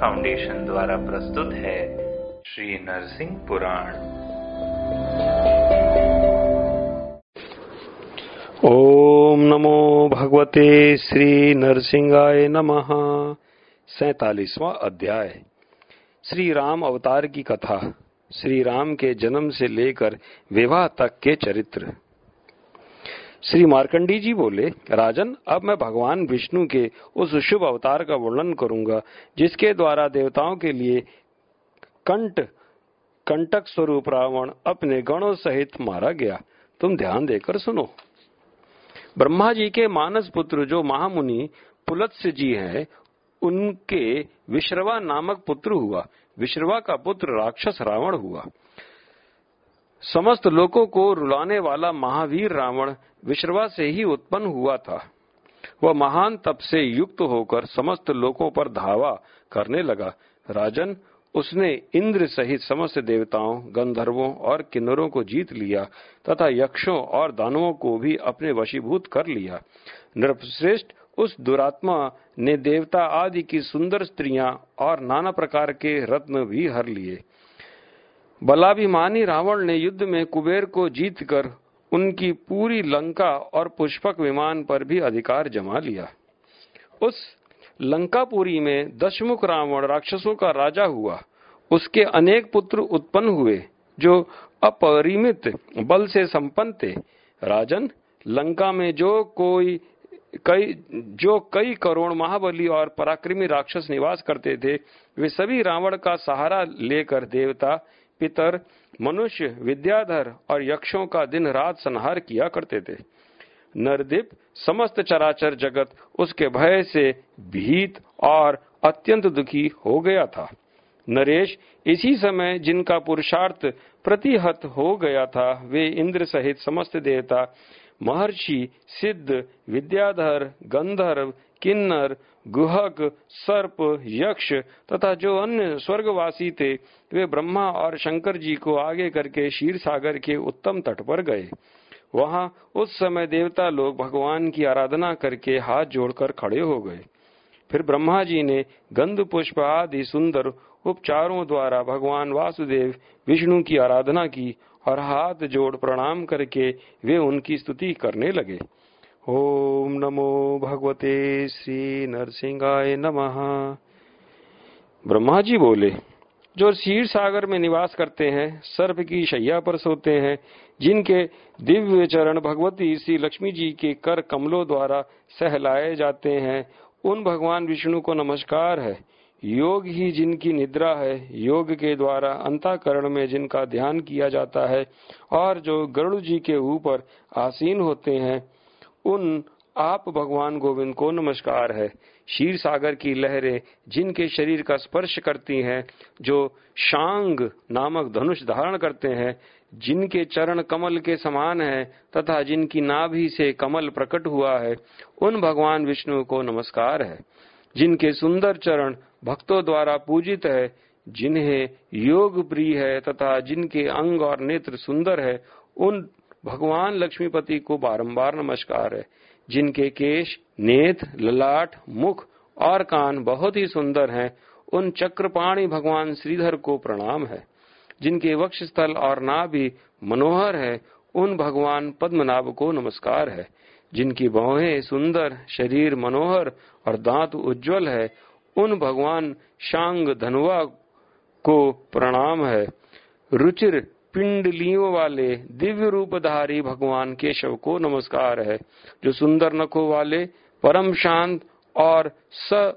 Foundation द्वारा प्रस्तुत है श्री नरसिंह पुराण। ओम नमो भगवते श्री नरसिंहाय नमः। सैतालीसवा अध्याय। श्री राम अवतार की कथा। श्री राम के जन्म से लेकर विवाह तक के चरित्र। श्री मार्कंडी जी बोले, राजन, अब मैं भगवान विष्णु के उस शुभ अवतार का वर्णन करूँगा, जिसके द्वारा देवताओं के लिए कंट कंटक स्वरूप रावण अपने गणों सहित मारा गया। तुम ध्यान देकर सुनो। ब्रह्मा जी के मानस पुत्र जो महामुनि पुलत्स्य जी हैं, उनके विश्रवा नामक पुत्र हुआ। विश्रवा का पुत्र राक्षस रावण हुआ। समस्त लोगों को रुलाने वाला महावीर रावण विश्रवा से ही उत्पन्न हुआ था। वह महान तप से युक्त होकर समस्त लोगों पर धावा करने लगा। राजन, उसने इंद्र सहित समस्त देवताओं, गंधर्वों और किन्नरों को जीत लिया तथा यक्षों और दानवों को भी अपने वशीभूत कर लिया। नृपश्रेष्ठ, उस दुरात्मा ने देवता आदि की सुंदर स्त्रियाँ और नाना प्रकार के रत्न भी हर लिए। बलाभिमानी रावण ने युद्ध में कुबेर को जीतकर उनकी पूरी लंका और पुष्पक विमान पर भी अधिकार जमा लिया। उस लंकापुरी में दशमुख रावण राक्षसों का राजा हुआ। उसके अनेक पुत्र उत्पन्न हुए, जो अपरिमित बल से संपन्न थे। राजन, लंका में जो कोई, कई, जो कई करोड़ महाबली और पराक्रमी राक्षस निवास करते थे, वे सभी रावण का सहारा लेकर देवता पितर, मनुष्य, विद्याधर और यक्षों का दिन रात संहार किया करते थे। नरदीप समस्त चराचर जगत उसके भय से भीत और अत्यंत दुखी हो गया था। नरेश इसी समय जिनका पुरुषार्थ प्रतिहत हो गया था, वे इंद्र सहित समस्त देवता, महर्षि, सिद्ध, विद्याधर, गंधर्व किन्नर, गुहक, सर्प, यक्ष तथा जो अन्य स्वर्गवासी थे, वे ब्रह्मा और शंकर जी को आगे करके शीर सागर के उत्तम तट पर गए। वहाँ उस समय देवता लोग भगवान की आराधना करके हाथ जोड़कर खड़े हो गए। फिर ब्रह्मा जी ने गंध, पुष्प आदि सुंदर उपचारों द्वारा भगवान वासुदेव विष्णु की आराधना की और हाथ जोड़ प्रणाम करके वे उनकी स्तुति करने लगे। ओम नमो भगवते श्री नरसिंहाय नमः। ब्रह्मा जी बोले, जो शीर सागर में निवास करते हैं, सर्प की शैया पर सोते हैं, जिनके दिव्य चरण भगवती श्री लक्ष्मी जी के कर कमलों द्वारा सहलाए जाते हैं, उन भगवान विष्णु को नमस्कार है। योग ही जिनकी निद्रा है, योग के द्वारा अंताकरण में जिनका ध्यान किया जाता है, और जो गरुड़ जी के ऊपर आसीन होते हैं उन आप भगवान गोविंद को नमस्कार है। शीर सागर की लहरें जिनके शरीर का स्पर्श करती हैं, जो शांग नामक धनुष धारण करते हैं, जिनके चरण कमल के समान है तथा जिनकी नाभि से कमल प्रकट हुआ है, उन भगवान विष्णु को नमस्कार है। जिनके सुंदर चरण भक्तों द्वारा पूजित है, जिन्हें योग प्रिय है तथा जिनके अंग और नेत्र सुंदर है, उन भगवान लक्ष्मीपति को बारंबार नमस्कार है, जिनके केश, नेत, ललाट, मुख और कान बहुत ही सुंदर हैं, उन चक्रपाणी भगवान श्रीधर को प्रणाम है। जिनके वक्ष स्थल और नाभि मनोहर है, उन भगवान पद्मनाभ को नमस्कार है। जिनकी बाहें सुंदर, शरीर मनोहर और दांत उज्जवल है, उन भगवान शांग धनुआ को प्रणाम है। रुचिर पिंडलियों वाले दिव्य रूपधारी भगवान केशव को नमस्कार है जो सुंदर नखों वाले परम शांत और स,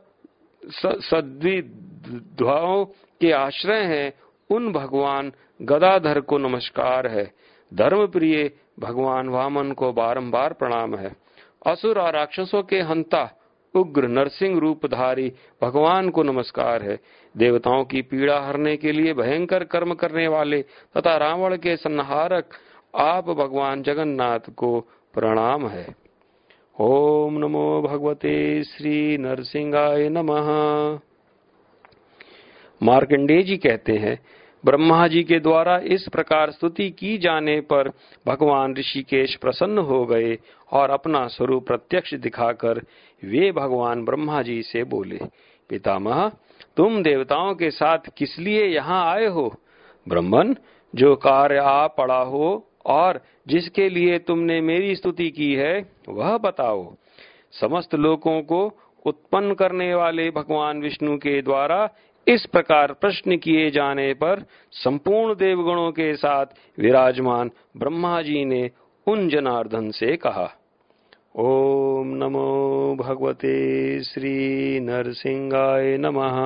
स सद्विध्वाओं के आश्रय हैं उन भगवान गदाधर को नमस्कार है। धर्म प्रिय भगवान वामन को बारंबार प्रणाम है। असुर और राक्षसों के हंता उग्र नरसिंह रूपधारी भगवान को नमस्कार है। देवताओं की पीड़ा हरने के लिए भयंकर कर्म करने वाले तथा रावण के संहारक आप भगवान जगन्नाथ को प्रणाम है। ओम नमो भगवते श्री नरसिंहाय नमः। मार्कंडेय जी कहते हैं, ब्रह्मा जी के द्वारा इस प्रकार स्तुति की जाने पर भगवान ऋषिकेश प्रसन्न हो गए और अपना स्वरूप प्रत्यक्ष दिखाकर वे भगवान ब्रह्मा जी से बोले, पितामह तुम देवताओं के साथ किस लिए यहाँ आए हो? ब्रह्मन, जो कार्य आ पड़ा हो और जिसके लिए तुमने मेरी स्तुति की है, वह बताओ। समस्त लोगों को उत्पन्न करने वाले भगवान विष्णु के द्वारा इस प्रकार प्रश्न किए जाने पर संपूर्ण देवगणों के साथ विराजमान ब्रह्मा जी ने उन जनार्दन से कहा। ओम नमो भगवते श्री नरसिंहाय नमः।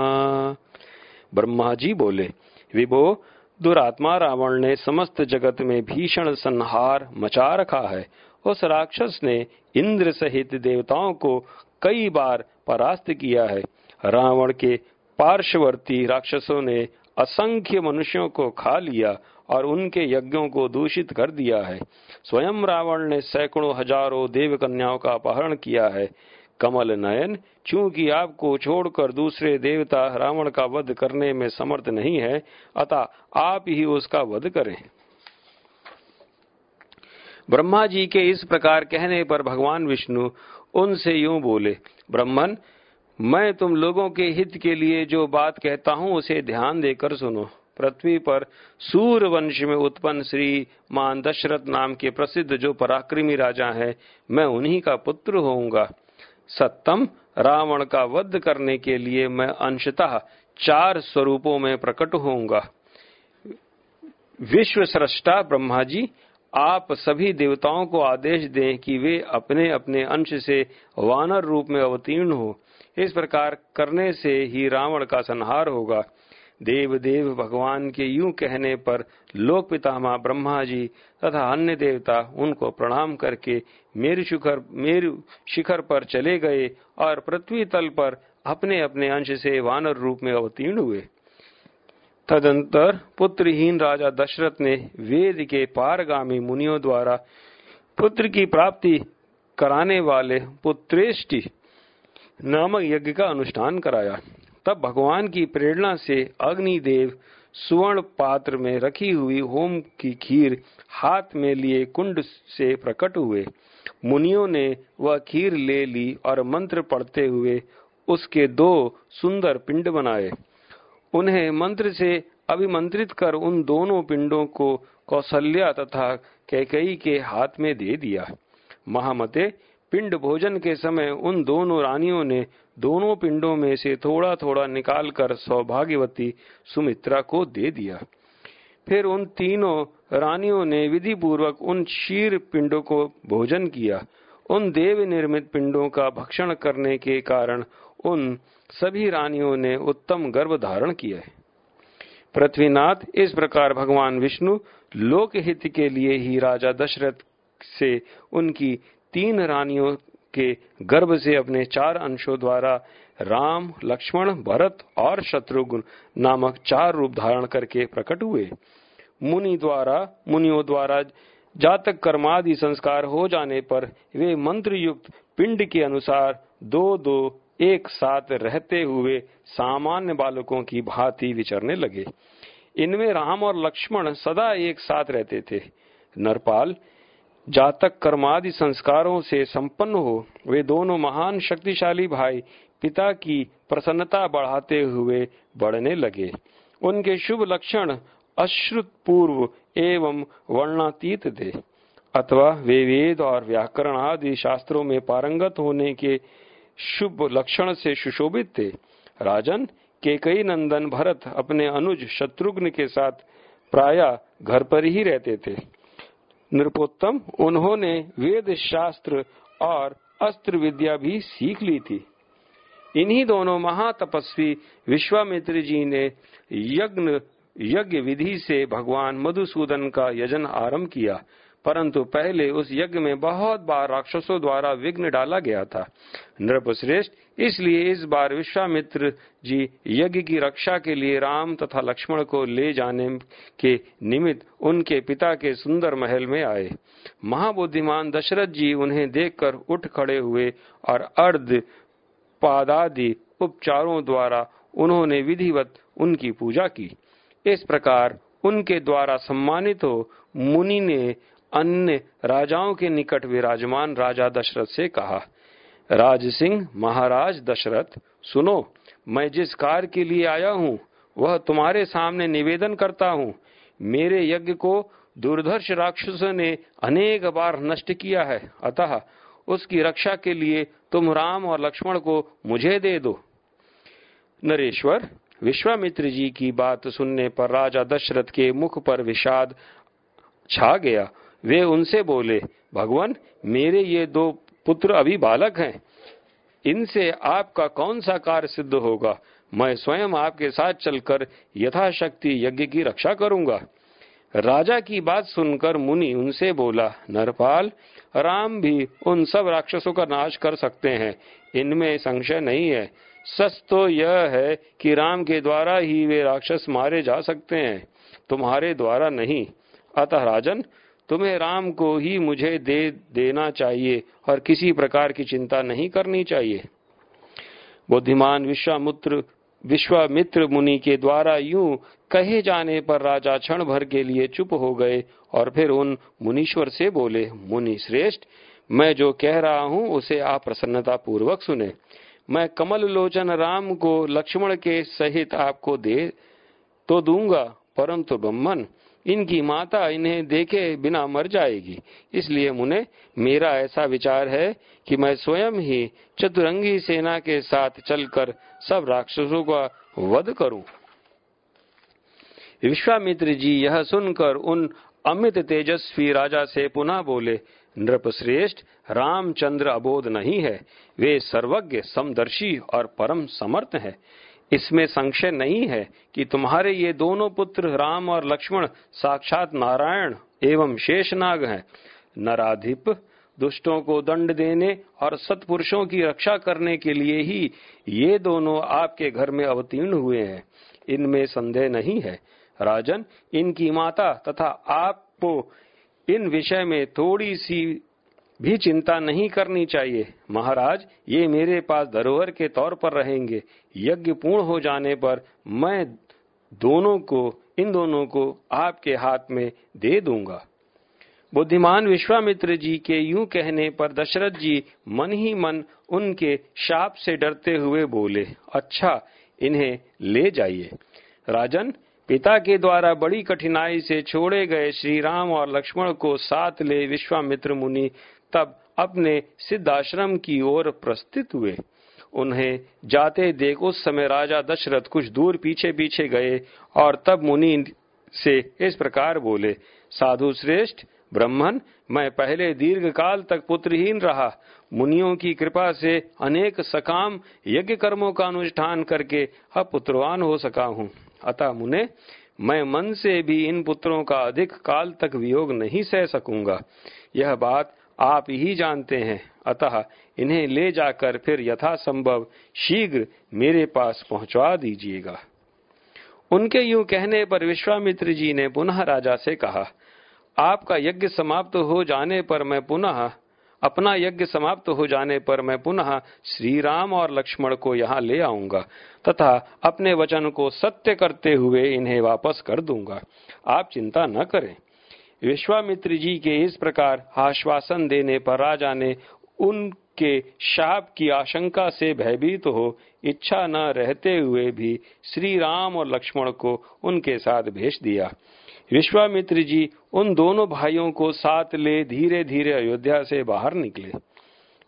ब्रह्मा जी बोले, विभो, दुरात्मा रावण ने समस्त जगत में भीषण संहार मचा रखा है। उस राक्षस ने इंद्र सहित देवताओं को कई बार परास्त किया है। रावण के पार्श्ववर्ती राक्षसों ने असंख्य मनुष्यों को खा लिया और उनके यज्ञों को दूषित कर दिया है। स्वयं रावण ने सैकड़ों हज़ारों देव कन्याओं का अपहरण किया है। कमल नयन, चूँकि आपको छोड़कर दूसरे देवता रावण का वध करने में समर्थ नहीं है, अतः आप ही उसका वध करें। ब्रह्मा जी के इस प्रकार कहने पर भगवान विष्णु उनसे यूँ बोले, ब्रह्मन, मैं तुम लोगों के हित के लिए जो बात कहता हूँ, उसे ध्यान देकर सुनो। पृथ्वी पर सूर्य वंश में उत्पन्न श्री मान दशरथ नाम के प्रसिद्ध जो पराक्रमी राजा है, मैं उन्हीं का पुत्र होऊँगा। सत्तम रावण का वध करने के लिए मैं अंशतः चार स्वरूपों में प्रकट होऊँगा। विश्व सृष्टा ब्रह्मा जी आप सभी देवताओं को आदेश दें कि वे अपने अपने अंश से वानर रूप में अवतीर्ण हो। इस प्रकार करने से ही रावण का संहार होगा। देव देव भगवान के यूँ कहने पर लोक पितामह ब्रह्मा जी तथा अन्य देवता उनको प्रणाम करके मेरु शिखर मेरु शिखर पर चले गए और पृथ्वी तल पर अपने अपने अंश से वानर रूप में अवतीर्ण हुए। तदंतर पुत्रहीन राजा दशरथ ने वेद के पारगामी मुनियों द्वारा पुत्र की प्राप्ति कराने वाले पुत्रेष्टि नामक यज्ञ का अनुष्ठान कराया। तब भगवान की प्रेरणा से अग्निदेव सुवर्ण पात्र में रखी हुई होम की खीर हाथ में लिए कुंड से प्रकट हुए। मुनियों ने वह खीर ले ली और मंत्र पढ़ते हुए उसके दो सुंदर पिंड बनाए। उन्हें मंत्र से अभिमंत्रित कर उन दोनों पिंडों को कौशल्या तथा कैकई के हाथ में दे दिया। महामते पिंड भोजन के समय उन दोनों रानियों ने दोनों पिंडों में से थोड़ा थोड़ा निकालकर सौभाग्यवती सुमित्रा को दे दिया। फिर उन तीनों रानियों ने विधि पूर्वक उन शीर पिंडों को भोजन किया। उन देव निर्मित पिंडों का भक्षण करने के कारण उन सभी रानियों ने उत्तम गर्भ धारण किया पृथ्वीनाथ, इस प्रकार भगवान विष्णु लोक हित के लिए ही राजा दशरथ से उनकी तीन रानियों के गर्भ से अपने चार अंशों द्वारा राम, लक्ष्मण, भरत और शत्रुघ्न नामक चार रूप धारण करके प्रकट हुए। मुनि द्वारा, मुनियों द्वारा जातक कर्मादि संस्कार हो जाने पर वे मंत्र युक्त पिंड के अनुसार दो दो एक साथ रहते हुए सामान्य बालकों की भांति विचरने लगे। इनमें राम और लक्ष्मण सदा एक साथ रहते थे। नरपाल जातक कर्मादि संस्कारों से संपन्न हो, वे दोनों महान शक्तिशाली भाई पिता की प्रसन्नता बढ़ाते हुए बढ़ने लगे। उनके शुभ लक्षण अश्रुत पूर्व एवं वर्णातीत थे। अथवा वे वेद और व्याकरण आदि शास्त्रों में पारंगत होने के शुभ लक्षण से सुशोभित थे। राजन के कई नंदन भरत अपने अनुज शत्रुघ्न के साथ प्राय घर पर ही रहते थे। नृपोत्तम, उन्होंने वेद शास्त्र और अस्त्र विद्या भी सीख ली थी। इन्हीं दोनों महातपस्वी विश्वामित्र जी ने यज्ञ यज्ञ विधि से भगवान मधुसूदन का यजन आरंभ किया। परंतु पहले उस यज्ञ में बहुत बार राक्षसों द्वारा विघ्न डाला गया था। नृपश्रेष्ठ, इसलिए इस बार विश्वामित्र जी यज्ञ की रक्षा के लिए राम तथा लक्ष्मण को ले जाने के निमित्त उनके पिता के सुंदर महल में आए। महाबुद्धिमान दशरथ जी उन्हें देखकर उठ खड़े हुए और अर्ध पादादि उपचारों द्वारा उन्होंने विधिवत उनकी पूजा की। इस प्रकार उनके द्वारा सम्मानित हो मुनि ने अन्य राजाओं के निकट विराजमान राजा दशरथ से कहा, राज सिंह, महाराज दशरथ, सुनो, मैं जिस कार्य के लिए आया हूँ, वह तुम्हारे सामने निवेदन करता हूँ। मेरे यज्ञ को दुर्धर्ष राक्षसों ने अनेक बार नष्ट किया है, अतः उसकी रक्षा के लिए तुम राम और लक्ष्मण को मुझे दे दो। नरेश्वर, विश्वामित्र जी की बात सुनने पर राजा दशरथ के मुख पर विषाद छा गया वे उनसे बोले, भगवान, मेरे ये दो पुत्र अभी बालक हैं। इनसे आपका कौन सा कार्य सिद्ध होगा? मैं स्वयं आपके साथ चलकर यथाशक्ति यज्ञ की रक्षा करूँगा। राजा की बात सुनकर मुनि उनसे बोला, नरपाल, राम भी उन सब राक्षसों का नाश कर सकते हैं। इनमें संशय नहीं है। सच तो यह है कि राम के द्वारा ही वे राक्षस मारे जा सकते हैं। तुम्हारे द्वारा नहीं। अतः राजन तुम्हें राम को ही मुझे दे, देना चाहिए और किसी प्रकार की चिंता नहीं करनी चाहिए। बुद्धिमान विश्वामित्र विश्वामित्र मुनि के द्वारा यूँ कहे जाने पर राजा क्षण भर के लिए चुप हो गए और फिर उन मुनीश्वर से बोले, मुनि श्रेष्ठ, मैं जो कह रहा हूँ उसे आप प्रसन्नता पूर्वक सुने। मैं कमल लोचन राम को लक्ष्मण के सहित आपको दे तो दूँगा, परंतु ब्रह्मन इनकी माता इन्हें देखे बिना मर जाएगी। इसलिए मुने, मेरा ऐसा विचार है कि मैं स्वयं ही चतुरंगी सेना के साथ चलकर सब राक्षसों का वध करूँ। विश्वामित्र जी यह सुनकर उन अमित तेजस्वी राजा से पुनः बोले नृप श्रेष्ठ रामचंद्र अबोध नहीं है। वे सर्वज्ञ, समदर्शी और परम समर्थ है। इसमें संशय नहीं है कि तुम्हारे ये दोनों पुत्र राम और लक्ष्मण साक्षात नारायण एवं शेषनाग हैं। नराधिप, दुष्टों को दंड देने और सत्पुरुषों की रक्षा करने के लिए ही ये दोनों आपके घर में अवतीर्ण हुए हैं। इनमें संदेह नहीं है। राजन, इनकी माता तथा आपको इन विषय में थोड़ी सी भी चिंता नहीं करनी चाहिए। महाराज, ये मेरे पास धरोहर के तौर पर रहेंगे। यज्ञ पूर्ण हो जाने पर मैं दोनों को, इन दोनों को आपके हाथ में दे दूँगा। बुद्धिमान विश्वामित्र जी के यूँ कहने पर दशरथ जी मन ही मन उनके शाप से डरते हुए बोले अच्छा इन्हें ले जाइए। राजन, पिता के द्वारा बड़ी कठिनाई से छोड़े गए श्री राम और लक्ष्मण को साथ ले विश्वामित्र मुनि तब अपने सिद्धाश्रम की ओर प्रस्थित हुए। उन्हें जाते देख उस समय राजा दशरथ कुछ दूर पीछे पीछे गए और तब मुनि से इस प्रकार बोले, साधु श्रेष्ठ, ब्रह्मन, मैं पहले दीर्घ काल तक पुत्रहीन रहा। मुनियों की कृपा से अनेक सकाम यज्ञ कर्मों का अनुष्ठान करके अब पुत्रवान हो सका हूँ। अतः मुने, मैं मन से भी इन पुत्रों का अधिक काल तक वियोग नहीं सह सकूँगा। यह बात आप ही जानते हैं। अतः इन्हें ले जाकर फिर यथासंभव शीघ्र मेरे पास पहुंचवा दीजिएगा। उनके यूँ कहने पर विश्वामित्र जी ने पुनः राजा से कहा, आपका यज्ञ समाप्त हो जाने पर मैं पुनः, अपना यज्ञ समाप्त हो जाने पर मैं पुनः श्री राम और लक्ष्मण को यहाँ ले आऊँगा, तथा अपने वचन को सत्य करते हुए इन्हें वापस कर दूँगा। आप चिंता न करें। विश्वामित्र जी के इस प्रकार आश्वासन देने पर राजा ने उनके शाप की आशंका से भयभीत हो इच्छा न रहते हुए भी श्री राम और लक्ष्मण को उनके साथ भेज दिया। विश्वामित्र जी उन दोनों भाइयों को साथ ले धीरे धीरे अयोध्या से बाहर निकले।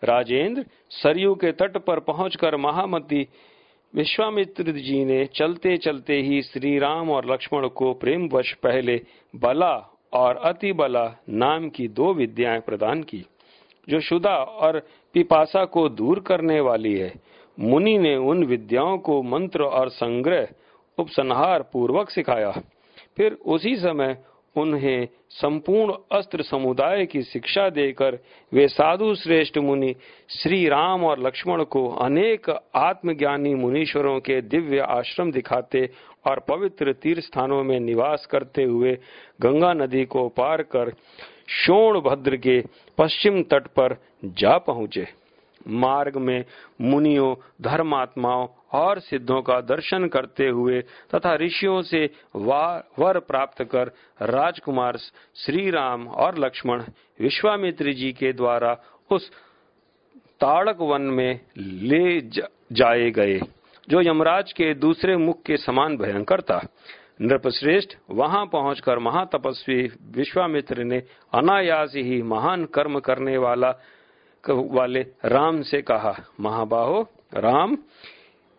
राजेंद्र सरयू के तट पर पहुंचकर महामती विश्वामित्र जी ने चलते चलते ही श्री राम और लक्ष्मण को प्रेम वश पहले बला और अति बला नाम की दो विद्याएँ प्रदान की, जो शुदा और पिपासा को दूर करने वाली है। मुनि ने उन विद्याओं को मंत्र और संग्रह, उपसंहार पूर्वक सिखाया। फिर उसी समय उन्हें संपूर्ण अस्त्र समुदाय की शिक्षा देकर वे साधु श्रेष्ठ मुनि श्री राम और लक्ष्मण को अनेक आत्मज्ञानी मुनीश्वरों के दिव्य आश्रम दिखाते और पवित्र तीर्थ स्थानों में निवास करते हुए गंगा नदी को पार कर शोण भद्र के पश्चिम तट पर जा पहुँचे। मार्ग में मुनियों, धर्मात्माओं और सिद्धों का दर्शन करते हुए तथा ऋषियों से वर प्राप्त कर राजकुमार श्री राम और लक्ष्मण विश्वामित्र जी के द्वारा उस ताड़क वन में ले जाए गए। जो यमराज के दूसरे मुख के समान भयंकर था। नृपश्रेष्ठ वहाँ पहुंचकर महातपस्वी विश्वामित्र ने अनायास ही महान कर्म करने वाला वाले राम से कहा, महाबाहो, राम,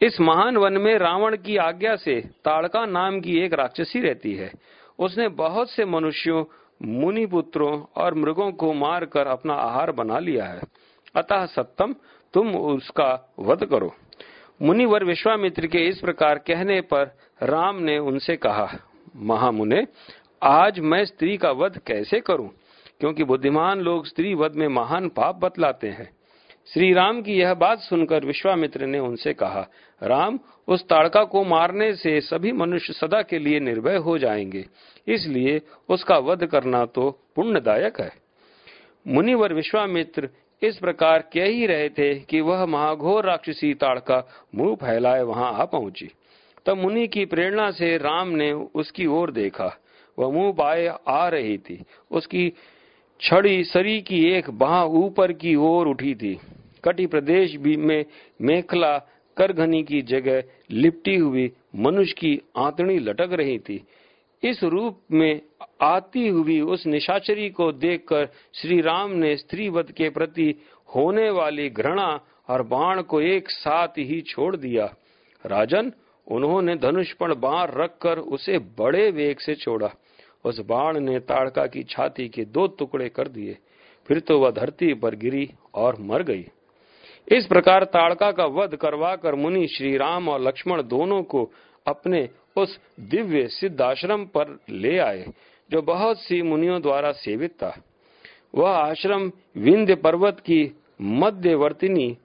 इस महान वन में रावण की आज्ञा से ताड़का नाम की एक राक्षसी रहती है। उसने बहुत से मनुष्यों मुनि पुत्रों और मृगों को मारकर अपना आहार बना लिया है। अतः सत्तम, तुम उसका वध करो। मुनिवर विश्वामित्र के इस प्रकार कहने पर राम ने उनसे कहा, महामुने, आज मैं स्त्री का वध कैसे करूँ? क्योंकि बुद्धिमान लोग स्त्री वध में महान पाप बतलाते हैं। श्री राम की यह बात सुनकर विश्वामित्र ने उनसे कहा, राम, उस ताड़का को मारने से सभी मनुष्य सदा के लिए निर्भय हो जाएँगे। इसलिए उसका वध करना तो पुण्यदायक है। मुनिवर विश्वामित्र इस प्रकार कह ही रहे थे कि वह महाघोर राक्षसी ताड़का मुँह फैलाए वहाँ आ पहुँची। तब मुनि की प्रेरणा से राम ने उसकी ओर देखा। वह मुँह पाए आ रही थी। उसकी छड़ी सरी की एक बाह ऊपर की ओर उठी थी। कटी प्रदेश भी में मेखला करघनी की जगह लिपटी हुई। मनुष्य की आंतड़ी लटक रही थी। इस रूप में आती हुई उस निशाचरी को देखकर श्री राम ने स्त्रीवध के प्रति होने वाली घृणा और बाण को एक साथ ही छोड़ दिया। राजन, उन्होंने धनुष पर बाण रखकर उसे बड़े वेग से छोड़ा। उस बाण ने ताड़का की छाती के दो टुकड़े कर दिए। फिर तो वह धरती पर गिरी और मर गई। इस प्रकार ताड़का का वध करवा कर मुनि श्री राम और लक्ष्मण दोनों को अपने उस दिव्य सिद्धाश्रम पर ले आए, जो बहुत सी मुनियों द्वारा सेवित था। वह आश्रम विंध्य पर्वत की मध्यवर्तिनी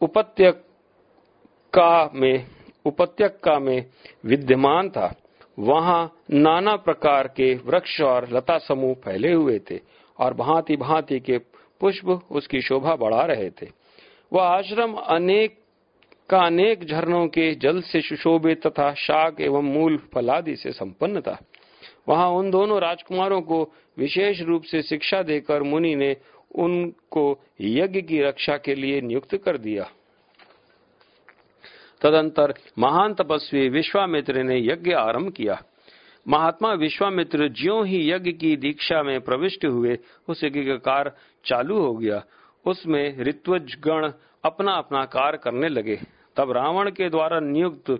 उपत्यका में उपत्यका में विद्यमान था। वहाँ नाना प्रकार के वृक्ष और लता समूह फैले हुए थे और भांति भांति के पुष्प उसकी शोभा बढ़ा रहे थे। वह आश्रम अनेक का अनेक झरनों के जल से सुशोभित तथा शाक एवं मूल फलादि से संपन्न था। वहाँ उन दोनों राजकुमारों को विशेष रूप से शिक्षा देकर मुनि ने उनको यज्ञ की रक्षा के लिए नियुक्त कर दिया। तदंतर महान तपस्वी विश्वामित्र ने यज्ञ आरंभ किया। महात्मा विश्वामित्र ज्यो ही यज्ञ की दीक्षा में प्रविष्ट हुए, उस यज्ञ का कार्य चालू हो गया। उसमें ऋत्वज गण अपना अपना कार्य करने लगे। तब रावण के द्वारा नियुक्त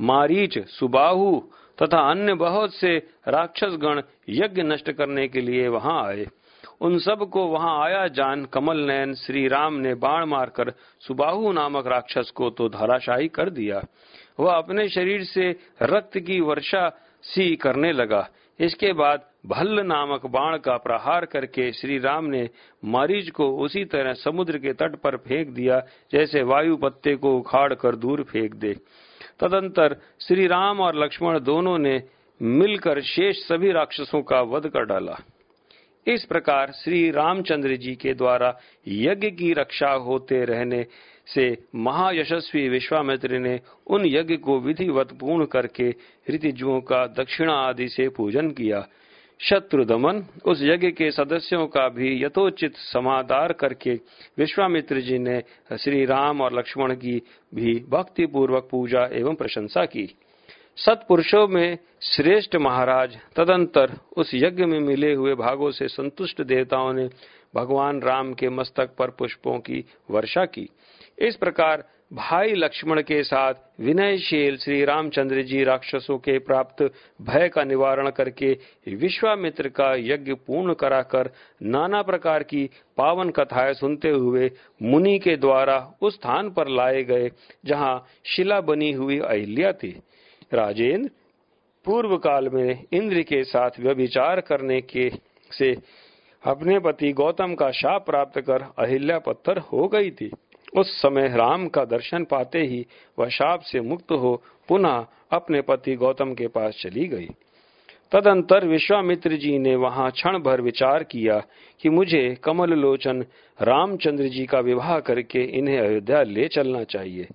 मारीच, सुबाहु तथा अन्य बहुत से राक्षस गण यज्ञ नष्ट करने के लिए वहाँ आए। उन सबको वहाँ आया जान कमल नयन श्री राम ने बाण मारकर सुबाहु नामक राक्षस को तो धराशाही कर दिया। वह अपने शरीर से रक्त की वर्षा सी करने लगा। इसके बाद भल्ल नामक बाण का प्रहार करके श्री राम ने मरीज़ को उसी तरह समुद्र के तट पर फेंक दिया, जैसे वायु पत्ते को उखाड़ कर दूर फेंक दे। तदंतर श्री राम और लक्ष्मण दोनों ने मिलकर शेष सभी राक्षसों का वध कर डाला। इस प्रकार श्री रामचंद्र जी के द्वारा यज्ञ की रक्षा होते रहने से महायशस्वी विश्वामित्र ने उन यज्ञ को विधिवत पूर्ण करके ऋतिजुओं का दक्षिणा आदि से पूजन किया। शत्रु दमन उस यज्ञ के सदस्यों का भी यथोचित समादार करके विश्वामित्र जी ने श्री राम और लक्ष्मण की भी भक्ति पूर्वक पूजा एवं प्रशंसा की। सत्पुरुषों में श्रेष्ठ महाराज तदंतर उस यज्ञ में मिले हुए भागों से संतुष्ट देवताओं ने भगवान राम के मस्तक पर पुष्पों की वर्षा की। इस प्रकार भाई लक्ष्मण के साथ विनयशील श्री रामचंद्र जी राक्षसों के प्राप्त भय का निवारण करके विश्वामित्र का यज्ञ पूर्ण कराकर नाना प्रकार की पावन कथाएँ सुनते हुए मुनि के द्वारा उस स्थान पर लाए गए, जहाँ शिला बनी हुई अहिल्या थी। राजेंद्र, पूर्व काल में इंद्र के साथ व्यभिचार करने के से अपने पति गौतम का शाप प्राप्त कर अहिल्या पत्थर हो गई थी। उस समय राम का दर्शन पाते ही वह शाप से मुक्त हो पुनः अपने पति गौतम के पास चली गई। तदंतर विश्वामित्र जी ने वहाँ क्षण भर विचार किया कि मुझे कमल लोचन रामचंद्र जी का विवाह करके इन्हें अयोध्या ले चलना चाहिए।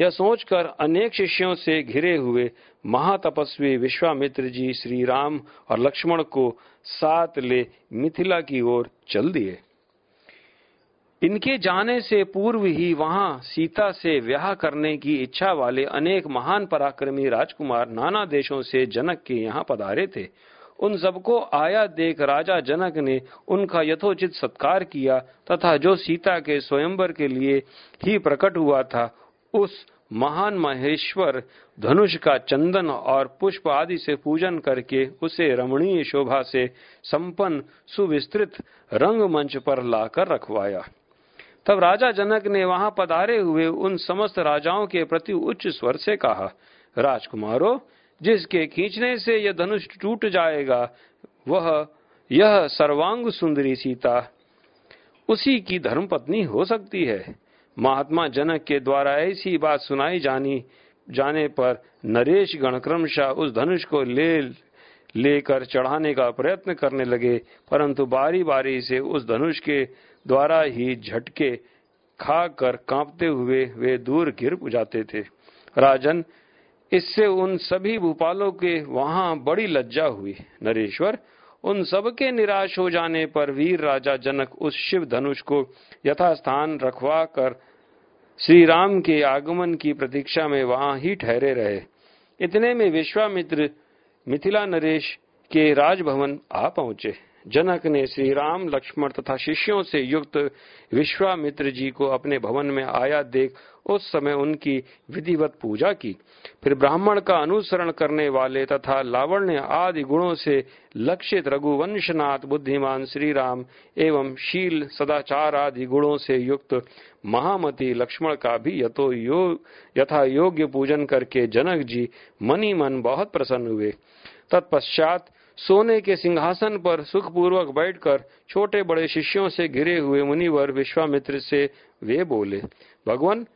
यह सोचकर अनेक शिष्यों से घिरे हुए महातपस्वी विश्वामित्र जी श्री राम और लक्ष्मण को साथ ले मिथिला की ओर चल दिए। इनके जाने से पूर्व ही वहाँ सीता से ब्याह करने की इच्छा वाले अनेक महान पराक्रमी राजकुमार नाना देशों से जनक के यहाँ पधारे थे। उन सबको आया देख राजा जनक ने उनका यथोचित सत्कार किया तथा जो सीता के स्वयंवर के लिए ही प्रकट हुआ था, उस महान महेश्वर धनुष का चंदन और पुष्प आदि से पूजन करके उसे रमणीय शोभा से संपन्न सुविस्तृत रंगमंच पर लाकर रखवाया। तब राजा जनक ने वहाँ पधारे हुए उन समस्त राजाओं के प्रति उच्च स्वर से कहा, राजकुमारों, जिसके खींचने से यह धनुष टूट जाएगा, वह, यह सर्वांग सुंदरी सीता, उसी की धर्मपत्नी हो सकती है। महात्मा जनक के द्वारा ऐसी बात सुनाई जानी, जाने पर नरेश गणक्रमशः उस धनुष को ले, लेकर चढ़ाने का प्रयत्न करने लगे, परंतु बारी बारी से उस धनुष के द्वारा ही झटके खाकर कांपते हुए वे दूर गिर जाते थे। राजन, इससे उन सभी भूपालों के वहाँ बड़ी लज्जा हुई। नरेश्वर, उन सब के निराश हो जाने पर वीर राजा जनक उस शिव धनुष को यथास्थान रखवा कर श्री राम के आगमन की प्रतीक्षा में वहाँ ही ठहरे रहे। इतने में विश्वामित्र मिथिला नरेश के राजभवन आ पहुँचे। जनक ने श्री राम लक्ष्मण तथा शिष्यों से युक्त विश्वामित्र जी को अपने भवन में आया देख, उस समय उनकी विधिवत पूजा की। फिर ब्राह्मण का अनुसरण करने वाले तथा लावण्य आदि गुणों से लक्षित रघुवंशनाथ, बुद्धिमान श्री राम एवं शील सदाचार आदि गुणों से युक्त महामती लक्ष्मण का भी यथो यो, यथा योग्य पूजन करके जनक जी मनी मन बहुत प्रसन्न हुए। तत्पश्चात सोने के सिंहासन पर सुखपूर्वक बैठकर छोटे बड़े शिष्यों से घिरे हुए मुनिवर विश्वामित्र से वे बोले, भगवान,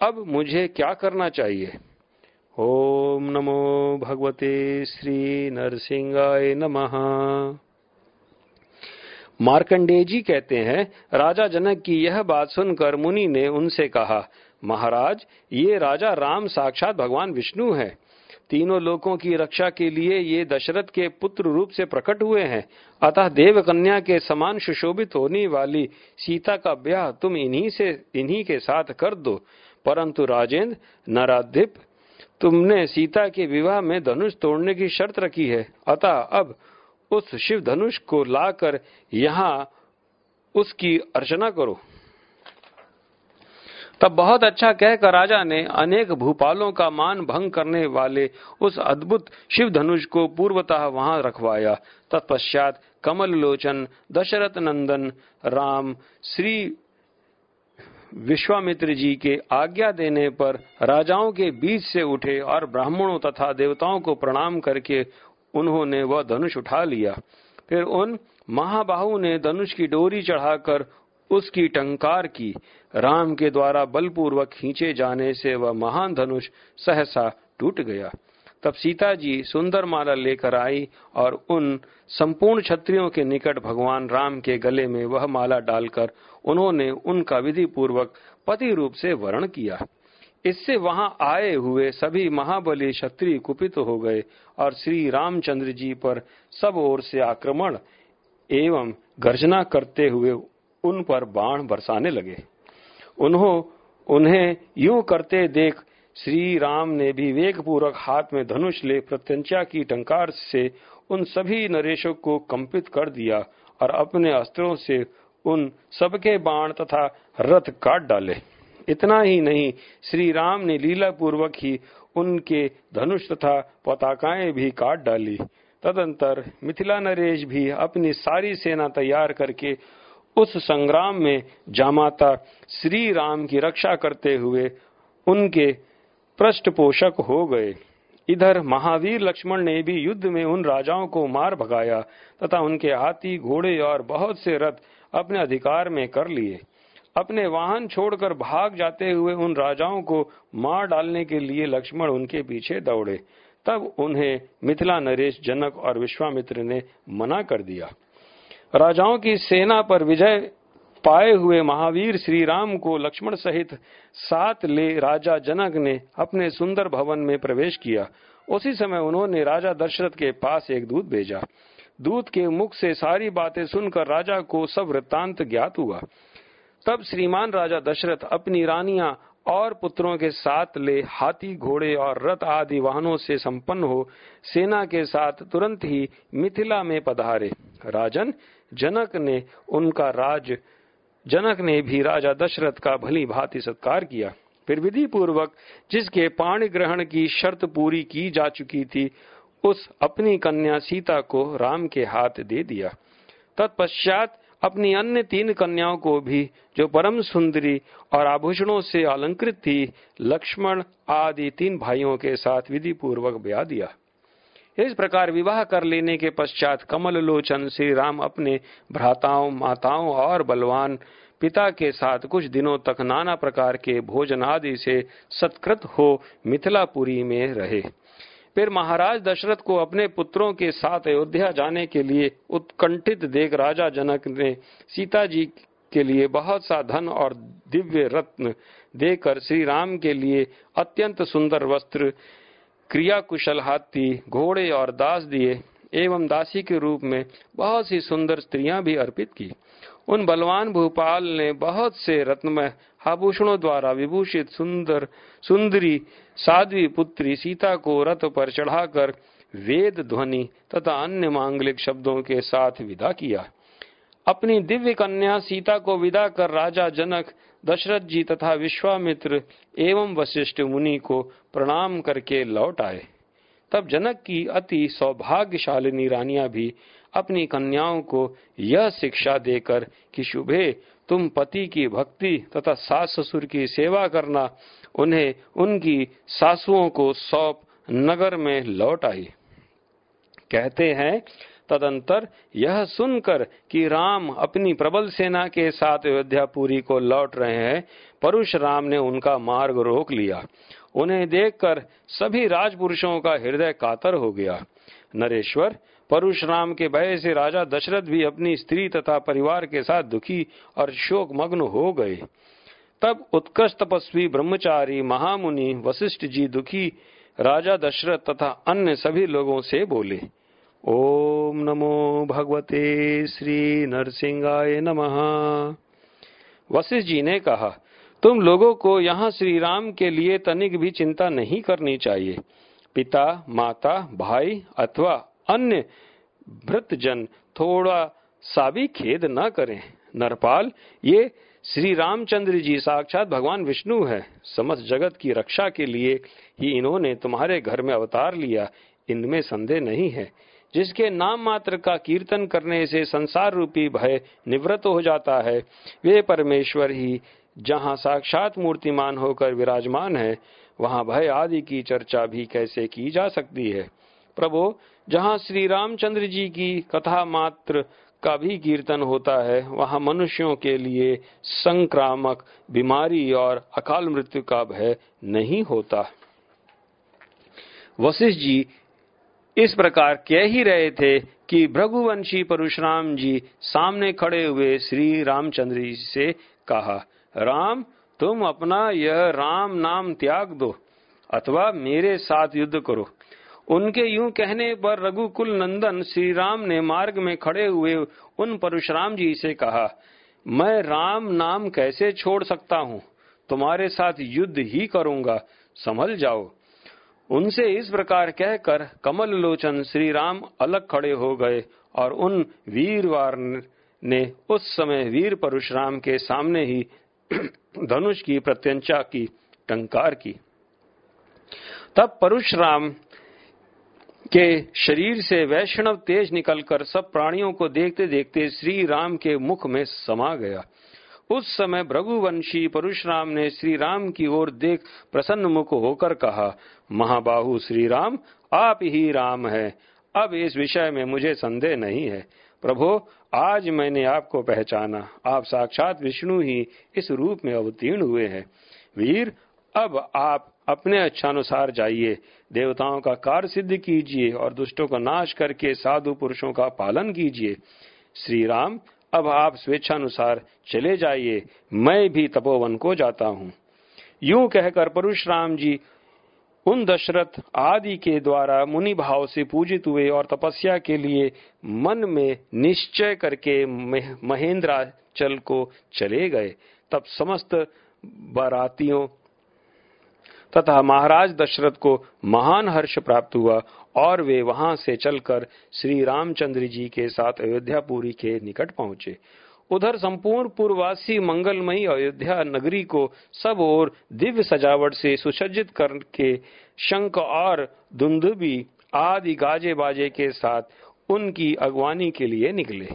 अब मुझे क्या करना चाहिए? ओम नमो भगवते श्री नरसिंहाय नमः। मार्कंडेय जी कहते हैं, राजा जनक की यह बात सुनकर मुनि ने उनसे कहा, महाराज, ये राजा राम साक्षात भगवान विष्णु है। तीनों लोकों की रक्षा के लिए ये दशरथ के पुत्र रूप से प्रकट हुए हैं। अतः देव कन्या के समान सुशोभित होने वाली सीता का ब्याह तुम इन्हीं से, इन्हीं के साथ कर दो। परंतु राजेंद्र, नाराधिप, तुमने सीता के विवाह में धनुष तोड़ने की शर्त रखी है। अतः अब उस शिव धनुष को लाकर यहाँ उसकी अर्चना करो। तब बहुत अच्छा कहकर राजा ने अनेक भूपालों का मान भंग करने वाले उस अद्भुत शिव धनुष को पूर्वतः वहाँ रखवाया। तत्पश्चात कमल लोचन दशरथ नंदन, राम, श्री विश्वामित्र जी के आज्ञा देने पर राजाओं के बीच से उठे और ब्राह्मणों तथा देवताओं को प्रणाम करके उन्होंने वह धनुष उठा लिया। फिर उन महाबाहु ने धनुष की डोरी चढ़ाकर उसकी टंकार की। राम के द्वारा बलपूर्वक खींचे जाने से वह महान धनुष सहसा टूट गया। तब सीता जी सुंदर माला लेकर आई और उन संपूर्ण क्षत्रियों के निकट भगवान राम के गले में वह माला डालकर उन्होंने उनका विधि पूर्वक पति रूप से वर्ण किया। इससे वहाँ आए हुए सभी महाबली क्षत्रिय कुपित हो गए और श्री रामचंद्र जी पर सब ओर से आक्रमण एवं गर्जना करते हुए उन पर बाण बरसाने लगे। उन्हों, उन्हें यूँ करते देख श्री राम ने भी वेग पूर्वक हाथ में धनुष ले प्रत्यंचा की टंकार से उन सभी नरेशों को कंपित कर दिया और अपने अस्त्रों से उन सबके बाण तथा रथ काट डाले। इतना ही नहीं श्री राम ने लीला पूर्वक ही उनके धनुष तथा पताकाएँ भी काट डाली। तदंतर मिथिला नरेश भी अपनी सारी सेना तैयार करके उस संग्राम में जामाता श्री राम की रक्षा करते हुए उनके पृष्ठपोषक हो गए। इधर महावीर लक्ष्मण ने भी युद्ध में उन राजाओं को मार भगाया तथा उनके हाथी, घोड़े और बहुत से रथ अपने अधिकार में कर लिए। अपने वाहन छोड़कर भाग जाते हुए उन राजाओं को मार डालने के लिए लक्ष्मण उनके पीछे दौड़े। तब उन्हें मिथिला नरेश जनक और विश्वामित्र ने मना कर दिया। राजाओं की सेना पर विजय पाए हुए महावीर श्री राम को लक्ष्मण सहित साथ ले राजा जनक ने अपने सुंदर भवन में प्रवेश किया। उसी समय उन्होंने राजा दशरथ के पास एक दूत भेजा। दूत के मुख से सारी बातें सुनकर राजा को सब वृत्तांत ज्ञात हुआ। तब श्रीमान राजा दशरथ अपनी रानियाँ और पुत्रों के साथ ले हाथी, घोड़े और रथ आदि वाहनों से संपन्न हो सेना के साथ तुरंत ही मिथिला में पधारे। राजन जनक ने उनका राज, जनक ने भी राजा दशरथ का भली भांति सत्कार किया। फिर विधि पूर्वक जिसके पाणी ग्रहण की शर्त पूरी की जा चुकी थी, उस अपनी कन्या सीता को राम के हाथ दे दिया। तत्पश्चात अपनी अन्य तीन कन्याओं को भी, जो परम सुंदरी और आभूषणों से अलंकृत थी, लक्ष्मण आदि तीन भाइयों के साथ विधि पूर्वक ब्याह दिया। इस प्रकार विवाह कर लेने के पश्चात कमल लोचन श्री राम अपने भ्राताओं, माताओं और बलवान पिता के साथ कुछ दिनों तक नाना प्रकार के भोजन आदि से सत्कृत हो मिथिलापुरी में रहे। फिर महाराज दशरथ को अपने पुत्रों के साथ अयोध्या जाने के लिए उत्कंठित देख राजा जनक ने सीता जी के लिए बहुत सा धन और दिव्य रत्न देकर श्री राम के लिए अत्यंत सुंदर वस्त्र क्रिया कुशल हाथी, घोड़े और दास दिए एवं दासी के रूप में बहुत सी सुंदर स्त्रियाँ भी अर्पित की। उन बलवान भूपाल ने बहुत से रत्नमय आभूषणों द्वारा विभूषित सुंदर, सुंदरी, साध्वी पुत्री सीता को रथ पर चढ़ाकर वेद ध्वनि तथा अन्य मांगलिक शब्दों के साथ विदा किया। अपनी दिव्य कन्या सीता को विदा कर राजा जनक दशरथ जी तथा विश्वामित्र एवं वशिष्ठ मुनि को प्रणाम करके लौट आए। तब जनक की अति सौभाग्यशालिनी रानियाँ भी अपनी कन्याओं को यह शिक्षा देकर कि, शुभे, तुम पति की भक्ति तथा सास ससुर की सेवा करना उन्हें उनकी सासुओं को सौंप नगर में लौट आई। कहते हैं तदंतर यह सुनकर कि राम अपनी प्रबल सेना के साथ अयोध्यापुरी को लौट रहे हैं परशुराम ने उनका मार्ग रोक लिया। उन्हें देखकर सभी राजपुरुषों का हृदय कातर हो गया। नरेश्वर परशुराम के भय से राजा दशरथ भी अपनी स्त्री तथा परिवार के साथ दुखी और शोक मग्न हो गए। तब उत्कृष्ट तपस्वी ब्रह्मचारी, महामुनि, वशिष्ठ जी दुखी राजा दशरथ तथा अन्य सभी लोगों से बोले ओम नमो भगवते श्री नरसिंहाय नमः। वशिष्ठ जी ने कहा, तुम लोगों को यहाँ श्री राम के लिए तनिक भी चिंता नहीं करनी चाहिए। पिता, माता, भाई अथवा अन्य भृतजन थोड़ा सा भी खेद न करें। नरपाल, ये श्री रामचंद्र जी साक्षात भगवान विष्णु है। समस्त जगत की रक्षा के लिए ही इन्होंने तुम्हारे घर में अवतार लिया। इनमें संदेह नहीं है। जिसके नाम मात्र का कीर्तन करने से संसार रूपी भय निवृत्त हो जाता है, वे परमेश्वर ही जहाँ साक्षात मूर्तिमान होकर विराजमान है, वहाँ भय आदि की चर्चा भी कैसे की जा सकती है? प्रभु, जहाँ श्री रामचंद्र जी की कथा मात्र का भी कीर्तन होता है, वहाँ मनुष्यों के लिए संक्रामक, बीमारी और अकाल मृत्यु का भय नहीं होता। वशिष्ठ जी इस प्रकार कह ही रहे थे कि भृगुवंशी परशुराम जी सामने खड़े हुए श्री रामचंद्र जी से कहा, राम, तुम अपना यह राम नाम त्याग दो अथवा मेरे साथ युद्ध करो। उनके यूँ कहने पर रघुकुल नंदन श्री राम ने मार्ग में खड़े हुए उन परशुराम जी से कहा, मैं राम नाम कैसे छोड़ सकता हूँ? तुम्हारे साथ युद्ध ही करूँगा, संभल जाओ। उनसे इस प्रकार कहकर कमल लोचन श्री राम अलग खड़े हो गए और उन वीरवार ने उस समय वीर परशुराम के सामने ही धनुष की प्रत्यंचा की, टंकार की। तब परशुराम के शरीर से वैष्णव तेज निकलकर सब प्राणियों को देखते देखते श्री राम के मुख में समा गया। उस समय भृगुवंशी परशुराम ने श्री राम की ओर देख प्रसन्न मुख होकर कहा, महाबाहु श्री राम आप ही राम है। अब इस विषय में मुझे संदेह नहीं है। प्रभो, आज मैंने आपको पहचाना। आप साक्षात विष्णु ही इस रूप में अवतीर्ण हुए हैं। वीर, अब आप अपने अच्छानुसार जाइए। देवताओं का कार्य सिद्ध कीजिए और दुष्टों का नाश करके साधु पुरुषों का पालन कीजिए। श्री राम अब आप स्वेच्छानुसार चले जाइए, मैं भी तपोवन को जाता हूँ। यूँ कहकर परशुराम जी उन दशरथ आदि के द्वारा मुनि भाव से पूजित हुए और तपस्या के लिए मन में निश्चय करके महेंद्रा चल को चले गए। तब समस्त बारातियों तथा महाराज दशरथ को महान हर्ष प्राप्त हुआ और वे वहाँ से चलकर श्री रामचंद्र जी के साथ अयोध्यापुरी के निकट पहुँचे। उधर संपूर्ण पूर्ववासी मंगलमयी अयोध्या नगरी को सब और दिव्य सजावट से सुसज्जित करके शंख और धुंधुबी आदि गाजे बाजे के साथ उनकी अगवानी के लिए निकले।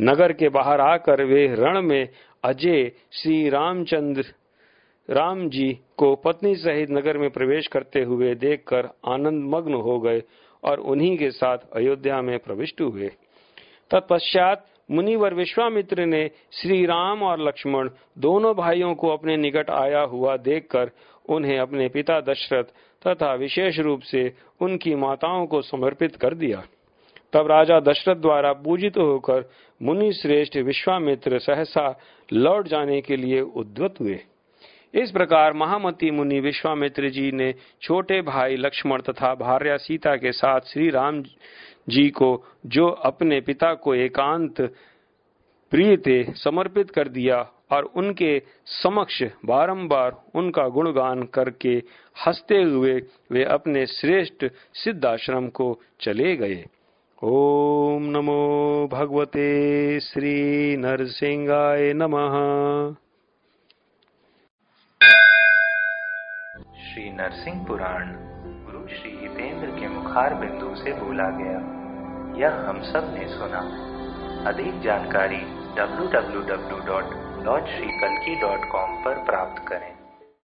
नगर के बाहर आकर वे रण में अजय, श्री रामचंद्र राम जी को पत्नी सहित नगर में प्रवेश करते हुए देखकर आनंद मग्न हो गए और उन्हीं के साथ अयोध्या में प्रविष्ट हुए। तत्पश्चात मुनिवर विश्वामित्र ने श्री राम और लक्ष्मण दोनों भाइयों को अपने निकट आया हुआ देखकर उन्हें अपने पिता दशरथ तथा विशेष रूप से उनकी माताओं को समर्पित कर दिया। तब राजा दशरथ द्वारा पूजित होकर मुनि श्रेष्ठ विश्वामित्र सहसा लौट जाने के लिए उद्वत हुए। इस प्रकार महामती मुनि विश्वामित्र जी ने छोटे भाई लक्ष्मण तथा भार्या सीता के साथ श्री राम जी को जो अपने पिता को एकांत प्रिय थे समर्पित कर दिया और उनके समक्ष बारंबार उनका गुणगान करके हँसते हुए वे अपने श्रेष्ठ सिद्धाश्रम को चले गए। ओम नमो भगवते श्री नरसिंहाय नमः। श्री नरसिंह पुराण गुरु श्री हितेंद्र के मुखार बिंदु से बोला गया। यह हम सबने सुना। अधिक जानकारी www.lordshrikalki.com पर प्राप्त करें।